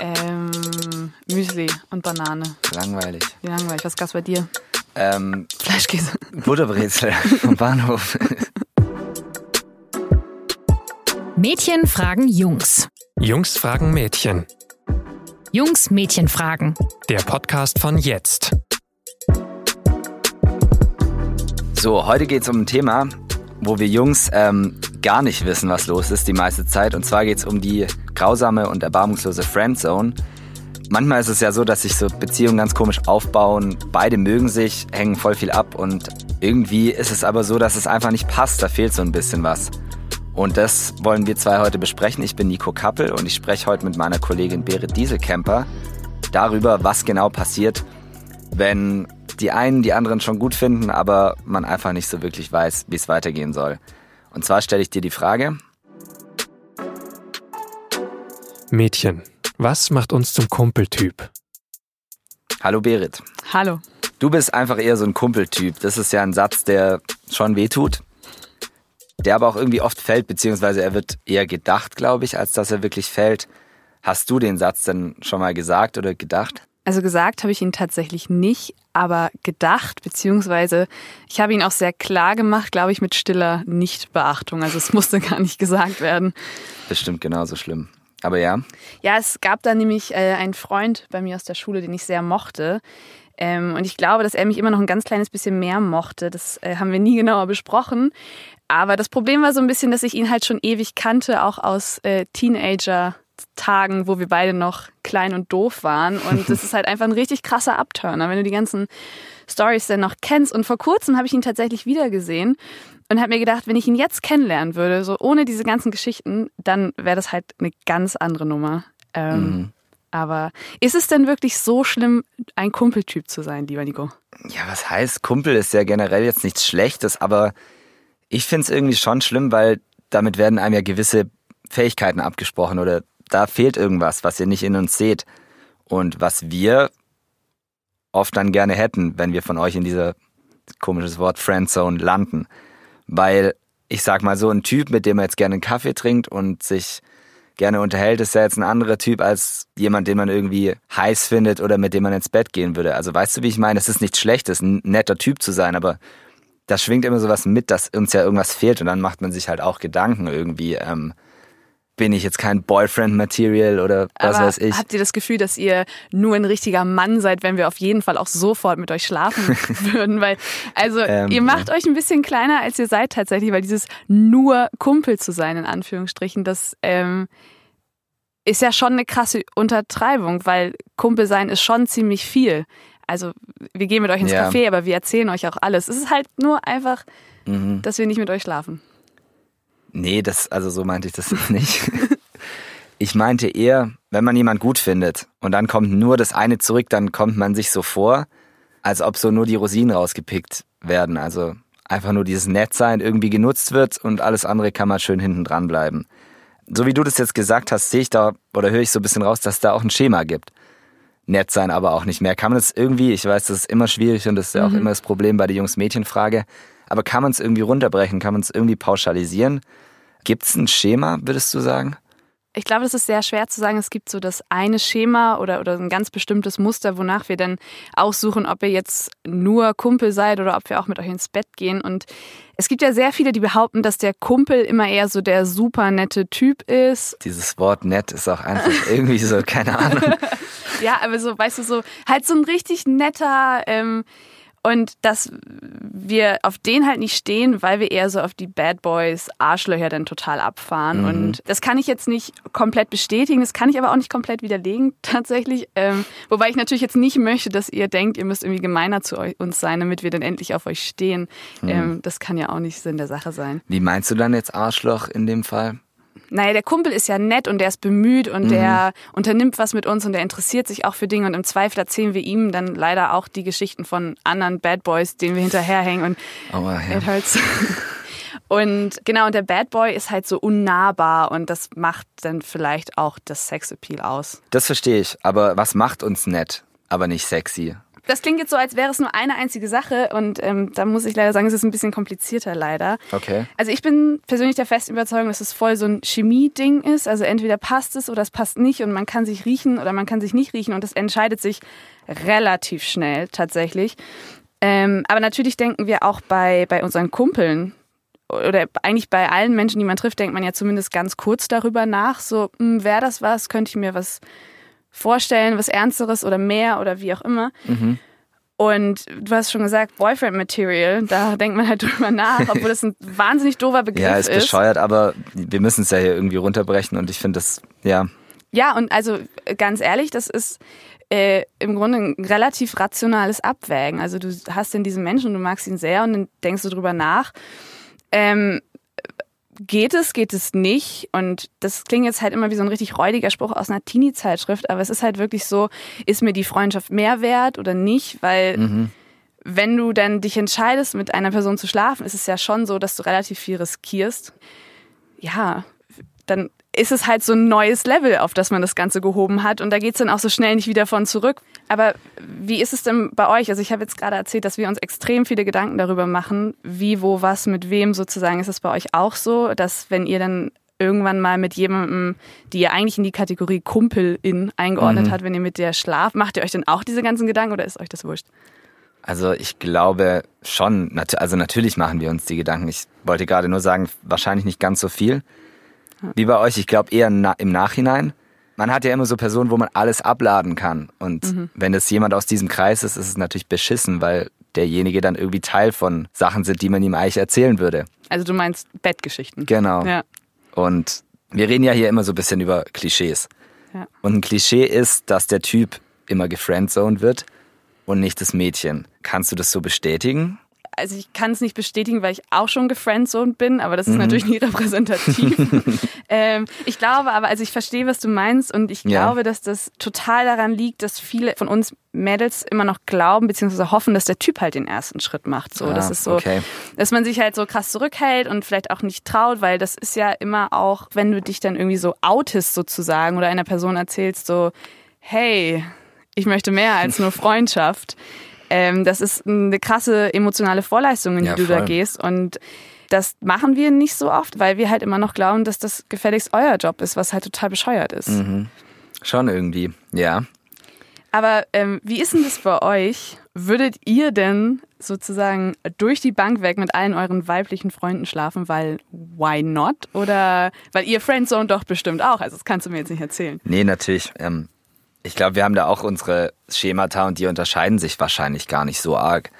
Ähm, Müsli und Banane. Langweilig. Wie langweilig. Was gab's bei dir? Ähm, Fleischkäse. Butterbrezel vom Bahnhof. Mädchen fragen Jungs. Jungs fragen Mädchen. Jungs Mädchen fragen. Der Podcast von jetzt. So, heute geht es um ein Thema, wo wir Jungs ähm, gar nicht wissen, was los ist die meiste Zeit. Und zwar geht es um die grausame und erbarmungslose Friendzone. Manchmal ist es ja so, dass sich so Beziehungen ganz komisch aufbauen. Beide mögen sich, hängen voll viel ab und irgendwie ist es aber so, dass es einfach nicht passt. Da fehlt so ein bisschen was. Und das wollen wir zwei heute besprechen. Ich bin Nico Kappel und ich spreche heute mit meiner Kollegin Berit Dieselkemper darüber, was genau passiert, wenn die einen die anderen schon gut finden, aber man einfach nicht so wirklich weiß, wie es weitergehen soll. Und zwar stelle ich dir die Frage. Mädchen, was macht uns zum Kumpeltyp? Hallo Berit. Hallo. Du bist einfach eher so ein Kumpeltyp. Das ist ja ein Satz, der schon wehtut, der aber auch irgendwie oft fällt, beziehungsweise er wird eher gedacht, glaube ich, als dass er wirklich fällt. Hast du den Satz denn schon mal gesagt oder gedacht? Also gesagt habe ich ihn tatsächlich nicht, aber gedacht, beziehungsweise ich habe ihn auch sehr klar gemacht, glaube ich, mit stiller Nichtbeachtung. Also es musste gar nicht gesagt werden. Bestimmt genauso schlimm. Aber ja. Ja, es gab da nämlich äh, einen Freund bei mir aus der Schule, den ich sehr mochte. Ähm, und ich glaube, dass er mich immer noch ein ganz kleines bisschen mehr mochte. Das äh, haben wir nie genauer besprochen. Aber das Problem war so ein bisschen, dass ich ihn halt schon ewig kannte, auch aus äh, Teenager. Tagen, wo wir beide noch klein und doof waren. Und das ist halt einfach ein richtig krasser Abturner, wenn du die ganzen Stories dann noch kennst. Und vor kurzem habe ich ihn tatsächlich wiedergesehen und habe mir gedacht, wenn ich ihn jetzt kennenlernen würde, so ohne diese ganzen Geschichten, dann wäre das halt eine ganz andere Nummer. Ähm, mhm. Aber ist es denn wirklich so schlimm, ein Kumpeltyp zu sein, lieber Nico? Ja, was heißt, Kumpel ist ja generell jetzt nichts Schlechtes, aber ich finde es irgendwie schon schlimm, weil damit werden einem ja gewisse Fähigkeiten abgesprochen oder da fehlt irgendwas, was ihr nicht in uns seht und was wir oft dann gerne hätten, wenn wir von euch in dieser komisches Wort Friendzone landen. Weil ich sag mal so ein Typ, mit dem man jetzt gerne einen Kaffee trinkt und sich gerne unterhält, ist ja jetzt ein anderer Typ als jemand, den man irgendwie heiß findet oder mit dem man ins Bett gehen würde. Also weißt du, wie ich meine? Es ist nichts Schlechtes, ein netter Typ zu sein, aber das schwingt immer sowas mit, dass uns ja irgendwas fehlt und dann macht man sich halt auch Gedanken irgendwie. Ähm, bin ich jetzt kein Boyfriend-Material oder was Aber weiß ich. Habt ihr das Gefühl, dass ihr nur ein richtiger Mann seid, wenn wir auf jeden Fall auch sofort mit euch schlafen würden? Weil, also, ähm, ihr macht ja. euch ein bisschen kleiner, als ihr seid tatsächlich, weil dieses nur Kumpel zu sein, in Anführungsstrichen, das ähm, ist ja schon eine krasse Untertreibung, weil Kumpel sein ist schon ziemlich viel. Also, wir gehen mit euch ins ja. Café, aber wir erzählen euch auch alles. Es ist halt nur einfach, mhm. dass wir nicht mit euch schlafen. Nee, das, also so meinte ich das nicht. Ich meinte eher, wenn man jemand gut findet und dann kommt nur das eine zurück, dann kommt man sich so vor, als ob so nur die Rosinen rausgepickt werden. Also einfach nur dieses Nettsein irgendwie genutzt wird und alles andere kann mal schön hinten dran bleiben. So wie du das jetzt gesagt hast, sehe ich da oder höre ich so ein bisschen raus, dass da auch ein Schema gibt. Nett sein aber auch nicht mehr. Kann man das irgendwie, ich weiß, das ist immer schwierig und das ist ja auch mhm. immer das Problem bei der Jungs-Mädchen-Frage, aber kann man es irgendwie runterbrechen? Kann man es irgendwie pauschalisieren? Gibt es ein Schema, würdest du sagen? Ich glaube, das ist sehr schwer zu sagen. Es gibt so das eine Schema oder, oder ein ganz bestimmtes Muster, wonach wir dann aussuchen, ob ihr jetzt nur Kumpel seid oder ob wir auch mit euch ins Bett gehen. Und es gibt ja sehr viele, die behaupten, dass der Kumpel immer eher so der super nette Typ ist. Dieses Wort nett ist auch einfach irgendwie so, keine Ahnung. ja, aber so, weißt du, so halt so ein richtig netter, ähm, und dass wir auf den halt nicht stehen, weil wir eher so auf die Bad Boys Arschlöcher dann total abfahren. Mhm. Und das kann ich jetzt nicht komplett bestätigen, das kann ich aber auch nicht komplett widerlegen tatsächlich. Ähm, wobei ich natürlich jetzt nicht möchte, dass ihr denkt, ihr müsst irgendwie gemeiner zu uns sein, damit wir dann endlich auf euch stehen. Mhm. Ähm, das kann ja auch nicht Sinn der Sache sein. Wie meinst du dann jetzt Arschloch in dem Fall? Naja, der Kumpel ist ja nett und der ist bemüht und mhm. der unternimmt was mit uns und der interessiert sich auch für Dinge und im Zweifel erzählen wir ihm dann leider auch die Geschichten von anderen Bad Boys, denen wir hinterherhängen und oh, ja. hurts. Und genau, und der Bad Boy ist halt so unnahbar und das macht dann vielleicht auch das Sexappeal aus. Das verstehe ich, aber was macht uns nett, aber nicht sexy? Das klingt jetzt so, als wäre es nur eine einzige Sache und ähm, da muss ich leider sagen, es ist ein bisschen komplizierter leider. Okay. Also ich bin persönlich der festen Überzeugung, dass es voll so ein Chemie-Ding ist. Also entweder passt es oder es passt nicht und man kann sich riechen oder man kann sich nicht riechen und das entscheidet sich relativ schnell tatsächlich. Ähm, aber natürlich denken wir auch bei, bei unseren Kumpeln oder eigentlich bei allen Menschen, die man trifft, denkt man ja zumindest ganz kurz darüber nach. So, wäre das was? Könnte ich mir was vorstellen, was Ernsteres oder mehr oder wie auch immer. Mhm. Und du hast schon gesagt, Boyfriend Material, da denkt man halt drüber nach, obwohl das ein wahnsinnig doofer Begriff Ja, ist ist. bescheuert, aber wir müssen es ja hier irgendwie runterbrechen und ich finde das, ja, Ja, und also ganz ehrlich, das ist äh, im Grunde ein relativ rationales Abwägen. Also du hast dann diesen Menschen und du magst ihn sehr und dann denkst du drüber nach. Ähm, geht es, geht es nicht? Und das klingt jetzt halt immer wie so ein richtig räudiger Spruch aus einer Teenie-Zeitschrift, aber es ist halt wirklich so, ist mir die Freundschaft mehr wert oder nicht? Weil wenn du dann dich entscheidest, mit einer Person zu schlafen, ist es ja schon so, dass du relativ viel riskierst. Ja, dann ist es halt so ein neues Level, auf das man das Ganze gehoben hat. Und da geht's dann auch so schnell nicht wieder von zurück. Aber wie ist es denn bei euch? Also ich habe jetzt gerade erzählt, dass wir uns extrem viele Gedanken darüber machen, wie, wo, was, mit wem sozusagen. Ist es bei euch auch so, dass wenn ihr dann irgendwann mal mit jemandem, die ihr eigentlich in die Kategorie Kumpelin eingeordnet hat, wenn ihr mit der schlaft, macht ihr euch dann auch diese ganzen Gedanken oder ist euch das wurscht? Also ich glaube schon, also natürlich machen wir uns die Gedanken. Ich wollte gerade nur sagen, wahrscheinlich nicht ganz so viel wie bei euch. Ich glaube eher na im Nachhinein. Man hat ja immer so Personen, wo man alles abladen kann. Und wenn es jemand aus diesem Kreis ist, ist es natürlich beschissen, weil derjenige dann irgendwie Teil von Sachen sind, die man ihm eigentlich erzählen würde. Also du meinst Bettgeschichten. Genau. Ja. Und wir reden ja hier immer so ein bisschen über Klischees. Ja. Und ein Klischee ist, dass der Typ immer gefriendzoned wird und nicht das Mädchen. Kannst du das so bestätigen? Also ich kann es nicht bestätigen, weil ich auch schon gefriendzoned bin, aber das ist Mhm. natürlich nie repräsentativ. ähm, ich glaube aber, also ich verstehe, was du meinst und ich Ja. glaube, dass das total daran liegt, dass viele von uns Mädels immer noch glauben bzw. hoffen, dass der Typ halt den ersten Schritt macht. So, das Ah, ist so, okay. dass man sich halt so krass zurückhält und vielleicht auch nicht traut, weil das ist ja immer auch, wenn du dich dann irgendwie so outest sozusagen oder einer Person erzählst so, hey, ich möchte mehr als nur Freundschaft. Ähm, das ist eine krasse emotionale Vorleistung, in die Ja, du da voll. gehst. Und das machen wir nicht so oft, weil wir halt immer noch glauben, dass das gefälligst euer Job ist, was halt total bescheuert ist. Mhm. Schon irgendwie, ja. Aber ähm, wie ist denn das bei euch? Würdet ihr denn sozusagen durch die Bank weg mit allen euren weiblichen Freunden schlafen, weil why not? Oder weil ihr Friendzone doch bestimmt auch, also das kannst du mir jetzt nicht erzählen. Nee, natürlich. Ähm, ich glaube, wir haben da auch unsere Schemata und die unterscheiden sich wahrscheinlich gar nicht so arg.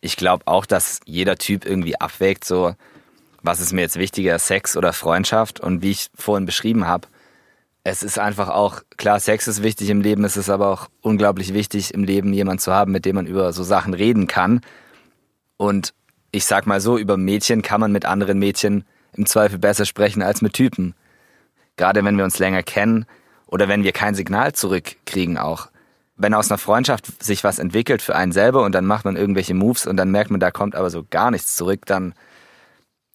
Ich glaube auch, dass jeder Typ irgendwie abwägt, so, was ist mir jetzt wichtiger, Sex oder Freundschaft? Und wie ich vorhin beschrieben habe, es ist einfach auch, klar, Sex ist wichtig im Leben, es ist aber auch unglaublich wichtig im Leben, jemanden zu haben, mit dem man über so Sachen reden kann. Und ich sag mal so, über Mädchen kann man mit anderen Mädchen im Zweifel besser sprechen als mit Typen. Gerade wenn wir uns länger kennen oder wenn wir kein Signal zurückkriegen auch. Wenn aus einer Freundschaft sich was entwickelt für einen selber und dann macht man irgendwelche Moves und dann merkt man, da kommt aber so gar nichts zurück, dann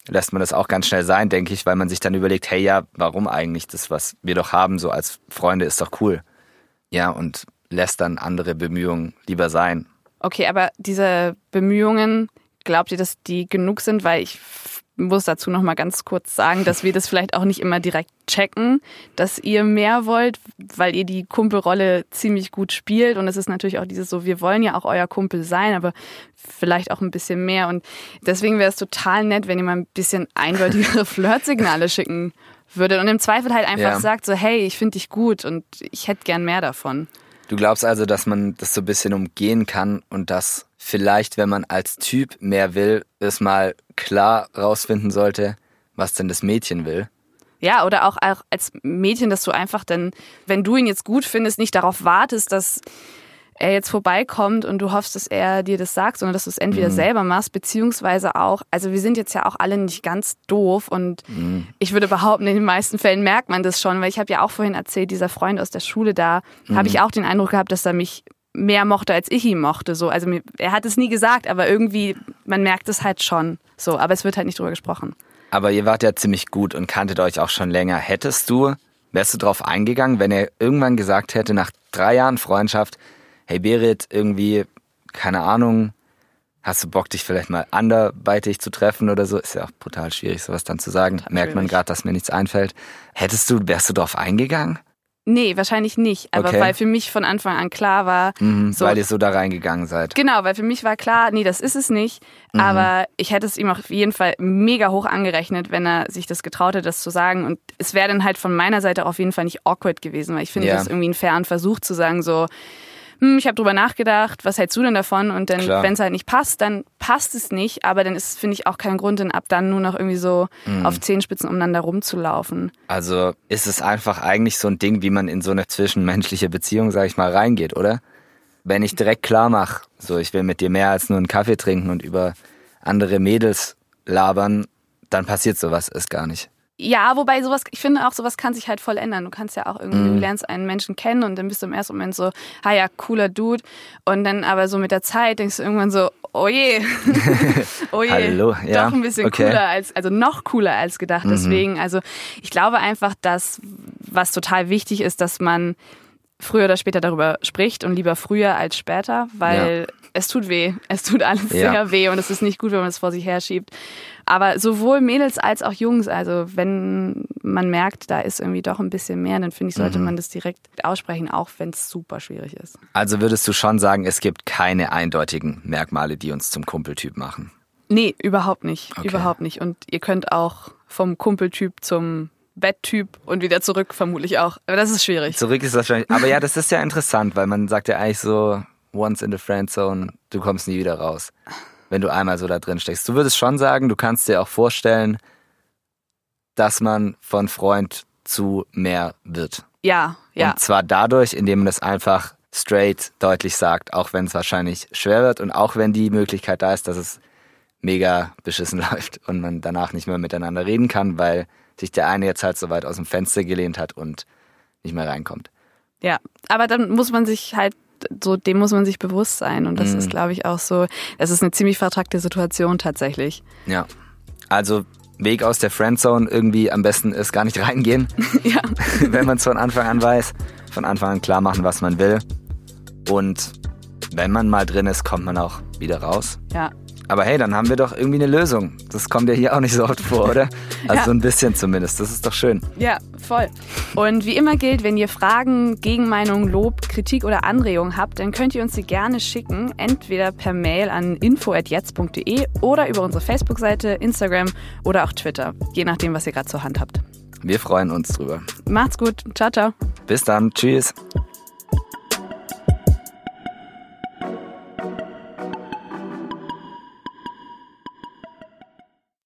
lässt man das auch ganz schnell sein, denke ich, weil man sich dann überlegt, hey ja, warum eigentlich das, was wir doch haben, so als Freunde, ist doch cool. Ja, und lässt dann andere Bemühungen lieber sein. Okay, aber diese Bemühungen, glaubt ihr, dass die genug sind? Weil ich muss dazu noch mal ganz kurz sagen, dass wir das vielleicht auch nicht immer direkt checken, dass ihr mehr wollt, weil ihr die Kumpelrolle ziemlich gut spielt. Und es ist natürlich auch dieses so, wir wollen ja auch euer Kumpel sein, aber vielleicht auch ein bisschen mehr. Und deswegen wäre es total nett, wenn ihr mal ein bisschen eindeutigere Flirtsignale schicken würdet und im Zweifel halt einfach Ja. sagt so, hey, ich finde dich gut und ich hätte gern mehr davon. Du glaubst also, dass man das so ein bisschen umgehen kann und dass vielleicht, wenn man als Typ mehr will, es mal klar rausfinden sollte, was denn das Mädchen will? Ja, oder auch, auch als Mädchen, dass du einfach dann, wenn du ihn jetzt gut findest, nicht darauf wartest, dass er jetzt vorbeikommt und du hoffst, dass er dir das sagt, sondern dass du es entweder selber machst, beziehungsweise auch, also wir sind jetzt ja auch alle nicht ganz doof und ich würde behaupten, in den meisten Fällen merkt man das schon, weil ich habe ja auch vorhin erzählt, dieser Freund aus der Schule da, habe ich auch den Eindruck gehabt, dass er mich mehr mochte, als ich ihn mochte. So, also mir, er hat es nie gesagt, aber irgendwie, man merkt es halt schon. So, aber es wird halt nicht drüber gesprochen. Aber ihr wart ja ziemlich gut und kanntet euch auch schon länger. Hättest du, wärst du drauf eingegangen, wenn er irgendwann gesagt hätte, nach drei Jahren Freundschaft, hey Berit, irgendwie keine Ahnung, hast du Bock, dich vielleicht mal anderweitig zu treffen oder so? Ist ja auch brutal schwierig, sowas dann zu sagen. Merkt man gerade, dass mir nichts einfällt. Hättest du, wärst du drauf eingegangen? Nee, wahrscheinlich nicht. Aber Okay. weil für mich von Anfang an klar war, Mhm, so, Weil ihr so da reingegangen seid. Genau, weil für mich war klar, nee, das ist es nicht. Mhm. Aber ich hätte es ihm auf jeden Fall mega hoch angerechnet, wenn er sich das getraut hätte, das zu sagen. Und es wäre dann halt von meiner Seite auf jeden Fall nicht awkward gewesen, weil ich finde Ja. das irgendwie einen fairen Versuch zu sagen, so, hm, ich habe drüber nachgedacht, was hältst du denn davon? Und dann, wenn es halt nicht passt, dann passt es nicht. Aber dann ist, finde ich, auch kein Grund, dann ab dann nur noch irgendwie so Mhm. auf Zehenspitzen umeinander rumzulaufen. Also ist es einfach eigentlich so ein Ding, wie man in so eine zwischenmenschliche Beziehung, sag ich mal, reingeht, oder? Wenn ich direkt klar mache, so ich will mit dir mehr als nur einen Kaffee trinken und über andere Mädels labern, dann passiert sowas erst gar nicht. Ja, wobei sowas, ich finde auch, sowas kann sich halt voll ändern. Du kannst ja auch irgendwie, Mhm. du lernst einen Menschen kennen und dann bist du im ersten Moment so, ah ja, cooler Dude. Und dann aber so mit der Zeit denkst du irgendwann so, oh je, oh je, Hallo, ja, doch ein bisschen okay. Mhm. cooler als, also noch cooler als gedacht. Deswegen, also ich glaube einfach, dass, was total wichtig ist, dass man früher oder später darüber spricht und lieber früher als später, weil es tut weh. Es tut alles Ja. sehr weh und es ist nicht gut, wenn man es vor sich herschiebt. Aber sowohl Mädels als auch Jungs, also wenn man merkt, da ist irgendwie doch ein bisschen mehr, dann finde ich, sollte Mhm. man das direkt aussprechen, auch wenn es super schwierig ist. Also würdest du schon sagen, es gibt keine eindeutigen Merkmale, die uns zum Kumpeltyp machen. Nee, überhaupt nicht. Okay. Überhaupt nicht. Und ihr könnt auch vom Kumpeltyp zum Betttyp und wieder zurück vermutlich auch. Aber das ist schwierig. Zurück ist wahrscheinlich. Aber ja, das ist ja interessant, weil man sagt ja eigentlich so, once in the friend zone, du kommst nie wieder raus. Wenn du einmal so da drin steckst. Du würdest schon sagen, du kannst dir auch vorstellen, dass man von Freund zu mehr wird. Ja, ja. Und zwar dadurch, indem man das einfach straight deutlich sagt, auch wenn es wahrscheinlich schwer wird und auch wenn die Möglichkeit da ist, dass es mega beschissen läuft und man danach nicht mehr miteinander reden kann, weil sich der eine jetzt halt so weit aus dem Fenster gelehnt hat und nicht mehr reinkommt. Ja, aber dann muss man sich halt so, dem muss man sich bewusst sein. Und das Mhm. ist, glaube ich, auch so, es ist eine ziemlich vertragte Situation tatsächlich. Ja. Also Weg aus der Friendzone irgendwie am besten ist gar nicht reingehen, Ja. wenn man es von Anfang an weiß. Von Anfang an klar machen, was man will. Und wenn man mal drin ist, kommt man auch wieder raus. Ja. Aber hey, dann haben wir doch irgendwie eine Lösung. Das kommt ja hier auch nicht so oft vor, oder? Also Ja. so ein bisschen zumindest. Das ist doch schön. Ja, voll. Und wie immer gilt, wenn ihr Fragen, Gegenmeinungen, Lob, Kritik oder Anregungen habt, dann könnt ihr uns sie gerne schicken, entweder per Mail an info@jetzt.de oder über unsere Facebook-Seite, Instagram oder auch Twitter, je nachdem, was ihr gerade zur Hand habt. Wir freuen uns drüber. Macht's gut. Ciao, ciao. Bis dann. Tschüss.